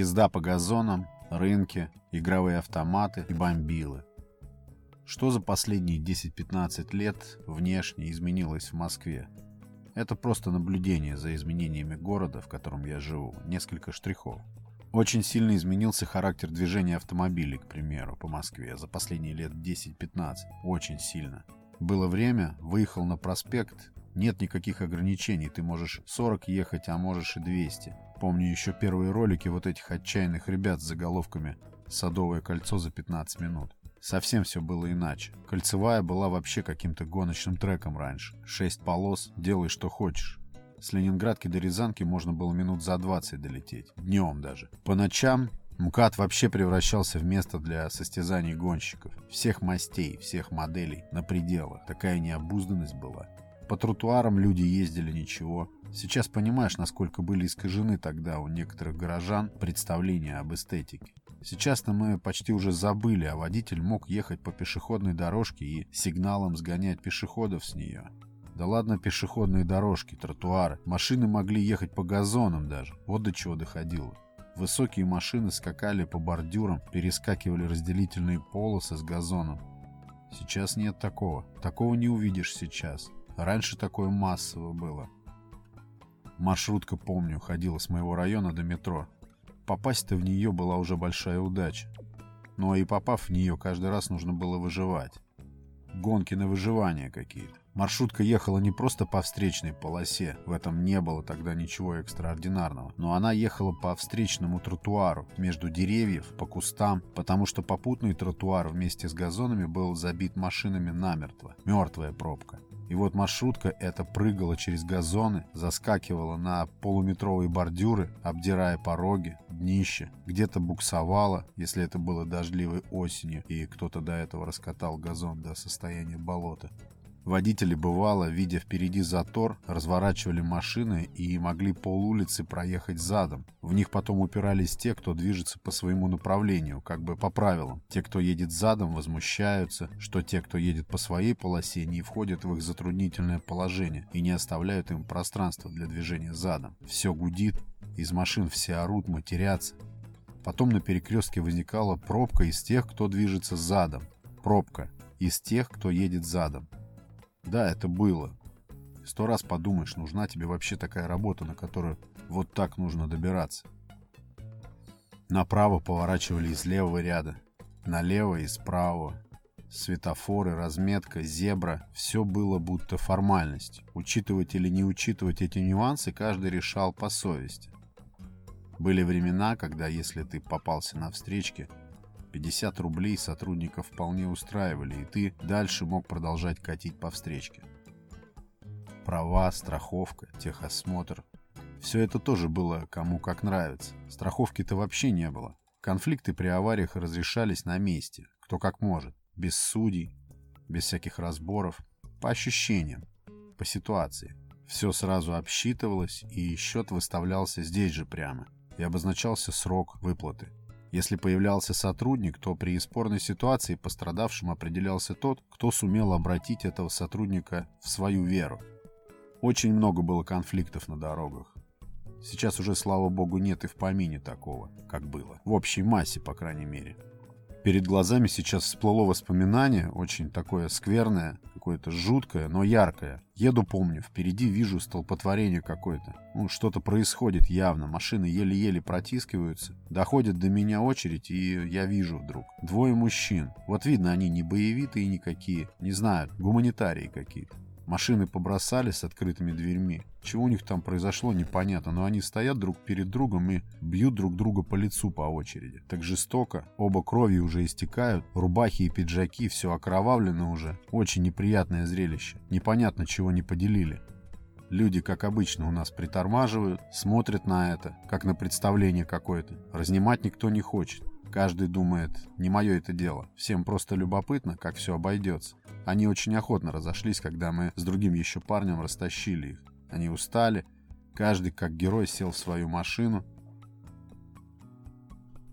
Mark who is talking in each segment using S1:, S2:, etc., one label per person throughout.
S1: Езда по газонам, рынки, игровые автоматы и бомбилы. Что за последние 10-15 лет внешне изменилось в Москве? Это просто наблюдение за изменениями города, в котором я живу, несколько штрихов. Очень сильно изменился характер движения автомобилей, к примеру, по Москве за последние лет 10-15. Очень сильно. Было время, выехал на проспект, нет никаких ограничений, ты можешь 40 ехать, а можешь и 200. Помню еще первые ролики вот этих отчаянных ребят с заголовками «Садовое кольцо за 15 минут». Совсем все было иначе. Кольцевая была вообще каким-то гоночным треком раньше. Шесть полос, делай что хочешь. С Ленинградки до Рязанки можно было минут за 20 долететь. Днем даже. По ночам МКАД вообще превращался в место для состязаний гонщиков. Всех мастей, всех моделей, на пределах. Такая необузданность была. По тротуарам люди ездили ничего. Сейчас понимаешь, насколько были искажены тогда у некоторых горожан представления об эстетике. Сейчас-то мы почти уже забыли, а водитель мог ехать по пешеходной дорожке и сигналом сгонять пешеходов с нее. Да ладно пешеходные дорожки, тротуары. Машины могли ехать по газонам даже. Вот до чего доходило. Высокие машины скакали по бордюрам, перескакивали разделительные полосы с газоном. Сейчас нет такого. Такого не увидишь сейчас. Раньше такое массово было. Маршрутка, помню, ходила с моего района до метро. Попасть-то в нее была уже большая удача. Ну а и попав в нее, каждый раз нужно было выживать. Гонки на выживание какие-то. Маршрутка ехала не просто по встречной полосе, в этом не было тогда ничего экстраординарного, но она ехала по встречному тротуару, между деревьев, по кустам, потому что попутный тротуар вместе с газонами был забит машинами намертво. Мертвая пробка. И вот маршрутка эта прыгала через газоны, заскакивала на полуметровые бордюры, обдирая пороги, днище, где-то буксовала, если это было дождливой осенью, и кто-то до этого раскатал газон до состояния болота. Водители, бывало, видя впереди затор, разворачивали машины и могли полулицы проехать задом. В них потом упирались те, кто движется по своему направлению, как бы по правилам. Те, кто едет задом, возмущаются, что те, кто едет по своей полосе, не входят в их затруднительное положение и не оставляют им пространства для движения задом. Все гудит, из машин все орут, матерятся. Потом на перекрестке возникала пробка из тех, кто движется задом. Пробка из тех, кто едет задом. Да, это было. Сто раз подумаешь, нужна тебе вообще такая работа, на которую вот так нужно добираться. Направо поворачивали из левого ряда, налево из правого. Светофоры, разметка, зебра – все было будто формальность. Учитывать или не учитывать эти нюансы каждый решал по совести. Были времена, когда если ты попался на встречке – 50 рублей сотрудников вполне устраивали, и ты дальше мог продолжать катить по встречке. Права, страховка, техосмотр. Все это тоже было кому как нравится. Страховки-то вообще не было. Конфликты при авариях разрешались на месте, кто как может, без судей, без всяких разборов, по ощущениям, по ситуации. Все сразу обсчитывалось, и счет выставлялся здесь же прямо, и обозначался срок выплаты. Если появлялся сотрудник, то при спорной ситуации пострадавшим определялся тот, кто сумел обратить этого сотрудника в свою веру. Очень много было конфликтов на дорогах. Сейчас уже, слава богу, нет и в помине такого, как было. В общей массе, по крайней мере. Перед глазами сейчас всплыло воспоминание, очень такое скверное, какое-то жуткое, но яркое. Еду, помню, впереди вижу столпотворение какое-то. Ну, что-то происходит явно, машины еле-еле протискиваются. Доходит до меня очередь, и я вижу вдруг. Двое мужчин. Вот видно, они не боевитые никакие, не знаю, гуманитарии какие-то. Машины побросали с открытыми дверьми. Чего у них там произошло, непонятно, но они стоят друг перед другом и бьют друг друга по лицу по очереди. Так жестоко. Оба крови уже истекают, рубахи и пиджаки все окровавлено уже. Очень неприятное зрелище. Непонятно, чего не поделили. Люди, как обычно, у нас притормаживают, смотрят на это, как на представление какое-то. Разнимать никто не хочет. Каждый думает, не мое это дело. Всем просто любопытно, как все обойдется. Они очень охотно разошлись, когда мы с другим еще парнем растащили их. Они устали. Каждый, как герой, сел в свою машину.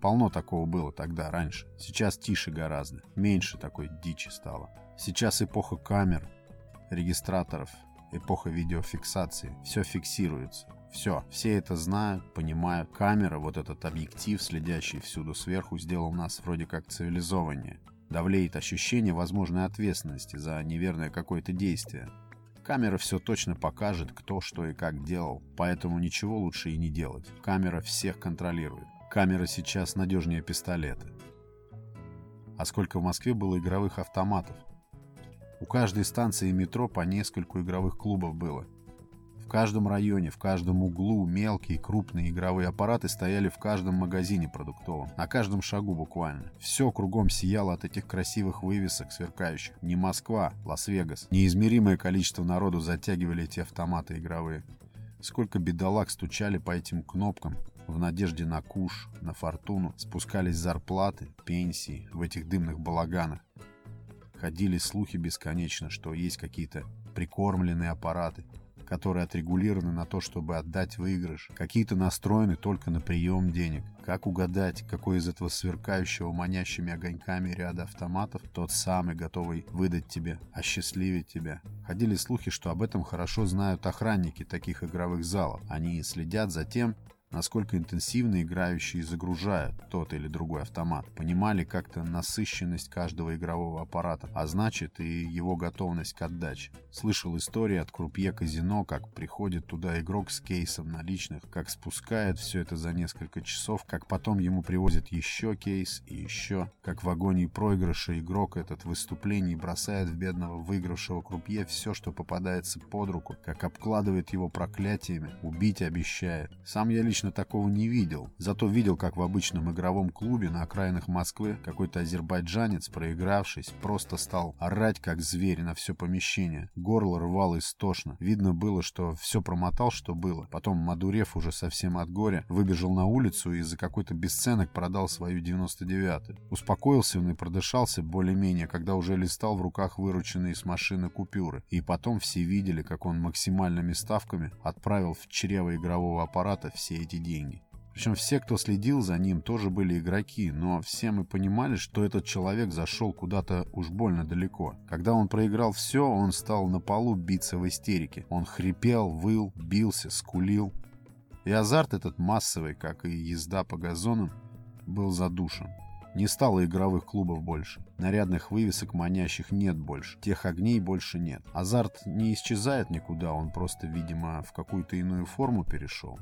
S1: Полно такого было тогда, раньше. Сейчас тише гораздо. Меньше такой дичи стало. Сейчас эпоха камер, регистраторов, эпоха видеофиксации. Все фиксируется. Все, все это знают, понимают. Камера, вот этот объектив, следящий всюду сверху, сделал нас вроде как цивилизованнее. Давлеет ощущение возможной ответственности за неверное какое-то действие. Камера все точно покажет, кто что и как делал, поэтому ничего лучше и не делать. Камера всех контролирует. Камера сейчас надежнее пистолета. А сколько в Москве было игровых автоматов? У каждой станции метро по нескольку игровых клубов было – в каждом районе, в каждом углу мелкие и крупные игровые аппараты стояли в каждом магазине продуктовом. На каждом шагу буквально. Все кругом сияло от этих красивых вывесок сверкающих. Не Москва, Лас-Вегас. Неизмеримое количество народу затягивали эти автоматы игровые. Сколько бедолаг стучали по этим кнопкам, в надежде на куш, на фортуну, спускались зарплаты, пенсии в этих дымных балаганах. Ходили слухи бесконечно, что есть какие-то прикормленные аппараты, которые отрегулированы на то, чтобы отдать выигрыш. Какие-то настроены только на прием денег. Как угадать, какой из этого сверкающего манящими огоньками ряда автоматов тот самый, готовый выдать тебе, осчастливить тебя? Ходили слухи, что об этом хорошо знают охранники таких игровых залов. Они следят за тем, насколько интенсивно играющие загружают тот или другой автомат, понимали как-то насыщенность каждого игрового аппарата, а значит и его готовность к отдаче. Слышал истории от крупье казино, как приходит туда игрок с кейсом наличных, как спускает все это за несколько часов, как потом ему привозят еще кейс и еще, как в агонии проигрыша игрок этот в выступлении бросает в бедного выигравшего крупье все, что попадается под руку, как обкладывает его проклятиями, убить обещает. Сам я лично лично такого не видел. Зато видел, как в обычном игровом клубе на окраинах Москвы какой-то азербайджанец, проигравшись, просто стал орать, как зверь, на все помещение. Горло рвало истошно. Видно было, что все промотал, что было. Потом Мадурев уже совсем от горя выбежал на улицу и за какой-то бесценок продал свою 99-ю. Успокоился он и продышался более-менее, когда уже листал в руках вырученные с машины купюры. И потом все видели, как он максимальными ставками отправил в чрево игрового аппарата все эти деньги. Причем все, кто следил за ним, тоже были игроки, но все мы понимали, что этот человек зашел куда-то уж больно далеко. Когда он проиграл все, он стал на полу биться в истерике. Он хрипел, выл, бился, скулил. И азарт этот массовый, как и езда по газонам, был задушен. Не стало игровых клубов больше. Нарядных вывесок манящих нет больше. Тех огней больше нет. Азарт не исчезает никуда, он просто, видимо, в какую-то иную форму перешел.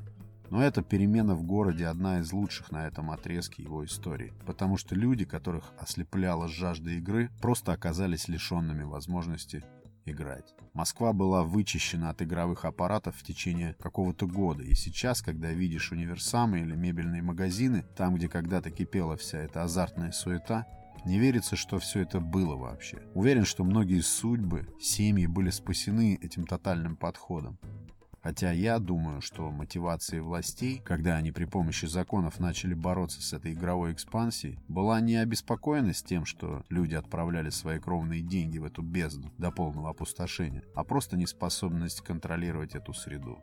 S1: Но эта перемена в городе одна из лучших на этом отрезке его истории, потому что люди, которых ослепляла жажда игры, просто оказались лишенными возможности играть. Москва была вычищена от игровых аппаратов в течение какого-то года, и сейчас, когда видишь универсамы или мебельные магазины, там, где когда-то кипела вся эта азартная суета, не верится, что все это было вообще. Уверен, что многие судьбы, семьи были спасены этим тотальным подходом. Хотя я думаю, что мотивацией властей, когда они при помощи законов начали бороться с этой игровой экспансией, была не обеспокоенность тем, что люди отправляли свои кровные деньги в эту бездну до полного опустошения, а просто неспособность контролировать эту среду.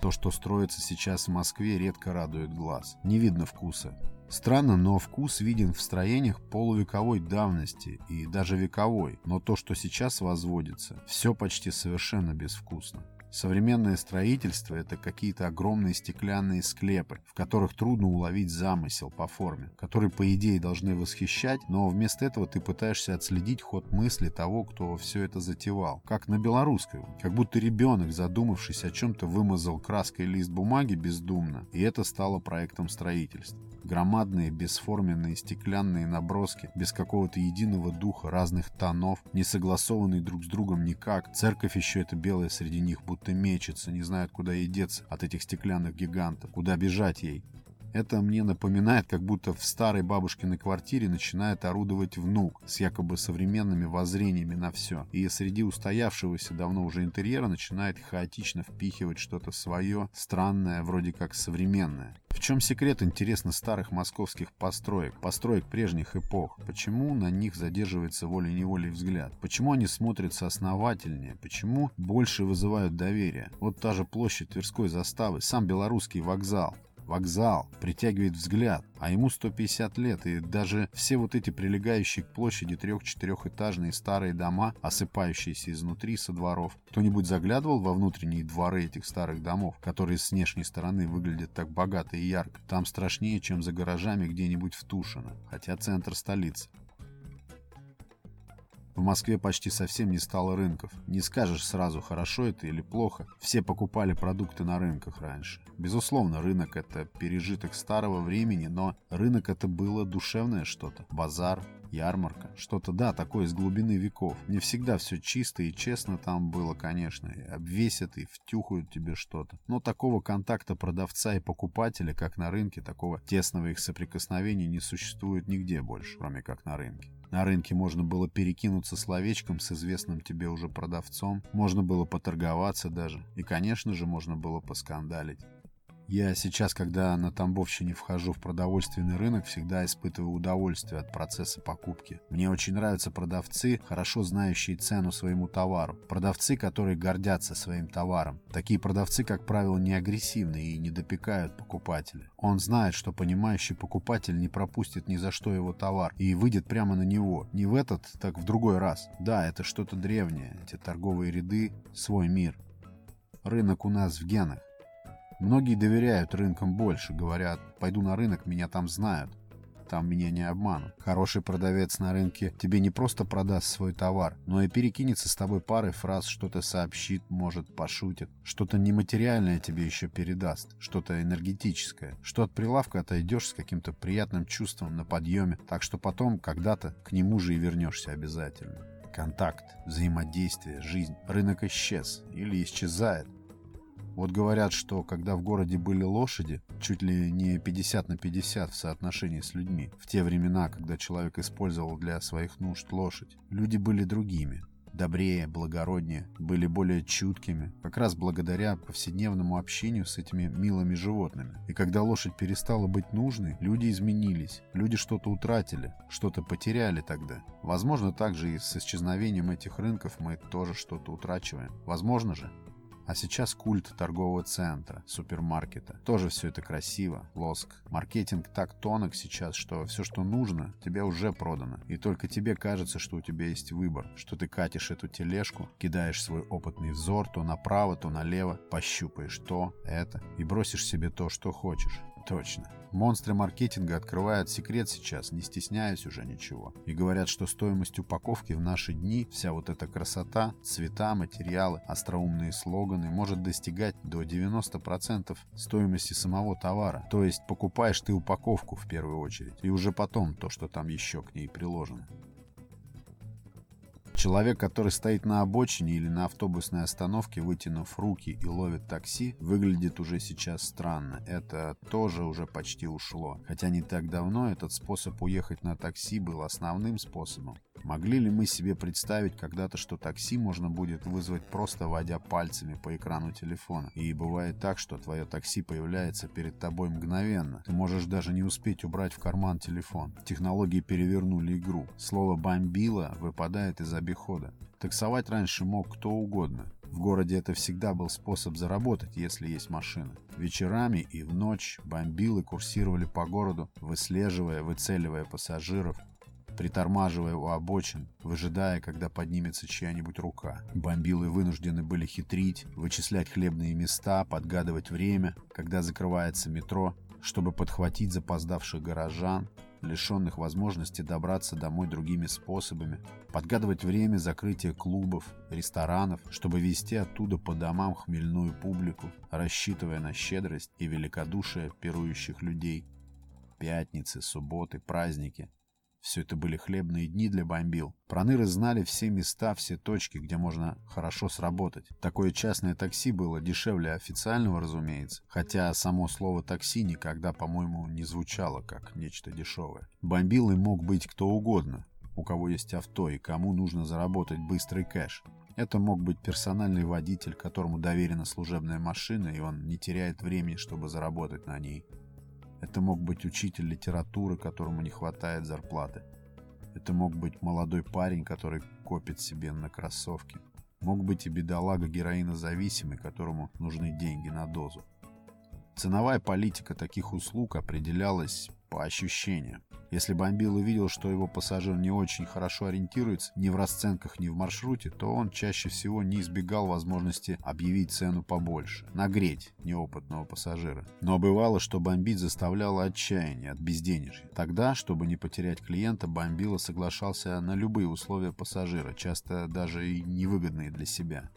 S1: То, что строится сейчас в Москве, редко радует глаз. Не видно вкуса. Странно, но вкус виден в строениях полувековой давности и даже вековой, но то, что сейчас возводится, все почти совершенно безвкусно. Современное строительство – это какие-то огромные стеклянные склепы, в которых трудно уловить замысел по форме, которые, по идее, должны восхищать, но вместо этого ты пытаешься отследить ход мысли того, кто все это затевал. Как на белорусской. Как будто ребенок, задумавшись о чем-то, вымазал краской лист бумаги бездумно, и это стало проектом строительства. Громадные, бесформенные стеклянные наброски, без какого-то единого духа, разных тонов, не согласованные друг с другом никак. Церковь еще это белая среди них будто мечется, не знает, куда ей деться от этих стеклянных гигантов, куда бежать ей. Это мне напоминает, как будто в старой бабушкиной квартире начинает орудовать внук с якобы современными воззрениями на все. И среди устоявшегося давно уже интерьера начинает хаотично впихивать что-то свое, странное, вроде как современное. Чем секрет, интересно, старых московских построек, построек прежних эпох? Почему на них задерживается волей-неволей взгляд? Почему они смотрятся основательнее? Почему больше вызывают доверие? Вот та же площадь Тверской заставы, сам белорусский вокзал. Вокзал, притягивает взгляд, а ему 150 лет, и даже все вот эти прилегающие к площади трех-четырехэтажные старые дома, осыпающиеся изнутри со дворов. Кто-нибудь заглядывал во внутренние дворы этих старых домов, которые с внешней стороны выглядят так богато и ярко? Там страшнее, чем за гаражами где-нибудь в Тушино, хотя центр столицы. В Москве почти совсем не стало рынков. Не скажешь сразу, хорошо это или плохо. Все покупали продукты на рынках раньше. Безусловно, рынок — это пережиток старого времени, но рынок — это было душевное что-то. Базар, ярмарка, что-то, да, такое из глубины веков. Не всегда все чисто и честно там было, конечно, и обвесят и втюхают тебе что-то. Но такого контакта продавца и покупателя, как на рынке, такого тесного их соприкосновения не существует нигде больше, кроме как на рынке. На рынке можно было перекинуться словечком с известным тебе уже продавцом, можно было поторговаться даже, и, конечно же, можно было поскандалить. Я сейчас, когда на Тамбовщине вхожу в продовольственный рынок, всегда испытываю удовольствие от процесса покупки. Мне очень нравятся продавцы, хорошо знающие цену своему товару. Продавцы, которые гордятся своим товаром. Такие продавцы, как правило, не агрессивны и не допекают покупателя. Он знает, что понимающий покупатель не пропустит ни за что его товар и выйдет прямо на него. Не в этот, так в другой раз. Да, это что-то древнее. Эти торговые ряды – свой мир. Рынок у нас в генах. Многие доверяют рынкам больше, говорят, пойду на рынок, меня там знают. Там меня не обманут. Хороший продавец на рынке тебе не просто продаст свой товар, но и перекинется с тобой парой фраз, что-то сообщит, может, пошутит. Что-то нематериальное тебе еще передаст, что-то энергетическое. Что от прилавка отойдешь с каким-то приятным чувством на подъеме, так что потом когда-то к нему же и вернешься обязательно. Контакт, взаимодействие, жизнь. Рынок исчез или исчезает. Вот говорят, что когда в городе были лошади, чуть ли не 50 на 50 в соотношении с людьми, в те времена, когда человек использовал для своих нужд лошадь, люди были другими, добрее, благороднее, были более чуткими, как раз благодаря повседневному общению с этими милыми животными. И когда лошадь перестала быть нужной, люди изменились, люди что-то утратили, что-то потеряли тогда. Возможно, также и с исчезновением этих рынков мы тоже что-то утрачиваем. Возможно же. А сейчас культ торгового центра, супермаркета. Тоже все это красиво, лоск. Маркетинг так тонок сейчас, что все, что нужно, тебе уже продано. И только тебе кажется, что у тебя есть выбор, что ты катишь эту тележку, кидаешь свой опытный взор то направо, то налево, пощупаешь то, это и бросишь себе то, что хочешь. Точно. Монстры маркетинга открывают секрет сейчас, не стесняясь уже ничего. И говорят, что стоимость упаковки в наши дни, вся вот эта красота, цвета, материалы, остроумные слоганы может достигать до 90% стоимости самого товара. То есть покупаешь ты упаковку в первую очередь, и уже потом то, что там еще к ней приложено. Человек, который стоит на обочине или на автобусной остановке, вытянув руки и ловит такси, выглядит уже сейчас странно. Это тоже уже почти ушло. Хотя не так давно этот способ уехать на такси был основным способом. Могли ли мы себе представить когда-то, что такси можно будет вызвать просто водя пальцами по экрану телефона? И бывает так, что твое такси появляется перед тобой мгновенно. Ты можешь даже не успеть убрать в карман телефон. Технологии перевернули игру. Слово «бомбило» выпадает из обихода. Таксовать раньше мог кто угодно. В городе это всегда был способ заработать, если есть машина. Вечерами и в ночь бомбилы курсировали по городу, выслеживая, выцеливая пассажиров, притормаживая у обочин, выжидая, когда поднимется чья-нибудь рука. Бомбилы вынуждены были хитрить, вычислять хлебные места, подгадывать время, когда закрывается метро, чтобы подхватить запоздавших горожан, лишенных возможности добраться домой другими способами, подгадывать время закрытия клубов, ресторанов, чтобы вести оттуда по домам хмельную публику, рассчитывая на щедрость и великодушие пирующих людей. Пятницы, субботы, праздники все это были хлебные дни для бомбил. Проныры знали все места, все точки, где можно хорошо сработать. Такое частное такси было дешевле официального, разумеется. Хотя само слово «такси» никогда, по-моему, не звучало как нечто дешевое. Бомбилой мог быть кто угодно, у кого есть авто и кому нужно заработать быстрый кэш. Это мог быть персональный водитель, которому доверена служебная машина, и он не теряет времени, чтобы заработать на ней. Это мог быть учитель литературы, которому не хватает зарплаты. Это мог быть молодой парень, который копит себе на кроссовки. Мог быть и бедолага героинозависимый, которому нужны деньги на дозу. Ценовая политика таких услуг определялась по ощущениям. Если бомбил увидел, что его пассажир не очень хорошо ориентируется ни в расценках, ни в маршруте, то он чаще всего не избегал возможности объявить цену побольше, нагреть неопытного пассажира. Но бывало, что бомбить заставляло отчаяние от безденежья. Тогда, чтобы не потерять клиента, бомбила соглашался на любые условия пассажира, часто даже и невыгодные для себя.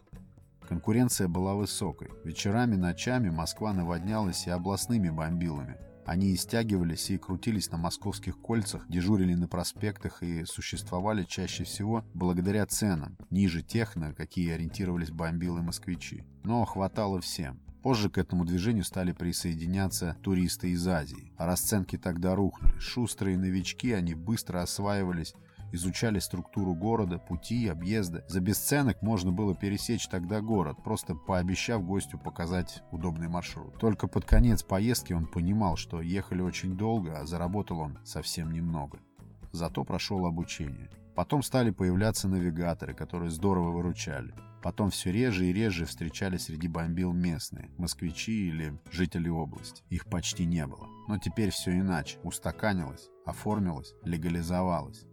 S1: Конкуренция была высокой. Вечерами, ночами Москва наводнялась и областными бомбилами. Они истягивались и крутились на московских кольцах, дежурили на проспектах и существовали чаще всего благодаря ценам, ниже тех, на какие ориентировались бомбилы-москвичи. Но хватало всем. Позже к этому движению стали присоединяться туристы из Азии. Расценки тогда рухнули. Шустрые новички, они быстро осваивались изучали структуру города, пути, объезды. За бесценок можно было пересечь тогда город, просто пообещав гостю показать удобный маршрут. Только под конец поездки он понимал, что ехали очень долго, а заработал он совсем немного. Зато прошел обучение. Потом стали появляться навигаторы, которые здорово выручали. Потом все реже и реже встречались среди бомбил местные, москвичи или жители области. Их почти не было. Но теперь все иначе. Устаканилось, оформилось, легализовалось.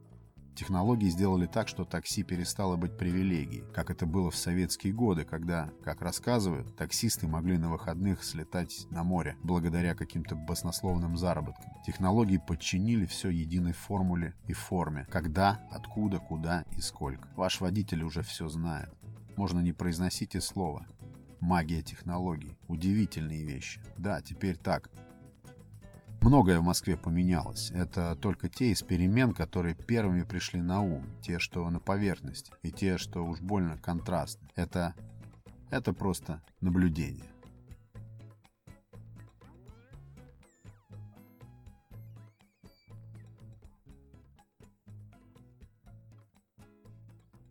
S1: Технологии сделали так, что такси перестало быть привилегией, как это было в советские годы, когда, как рассказывают, таксисты могли на выходных слетать на море благодаря каким-то баснословным заработкам. Технологии подчинили все единой формуле и форме. Когда, откуда, куда и сколько. Ваш водитель уже все знает. Можно не произносить и слова. Магия технологий. Удивительные вещи. Да, теперь так. Многое в Москве поменялось. Это только те из перемен, которые первыми пришли на ум. Те, что на поверхности. И те, что уж больно контрастны. Это... это просто наблюдение.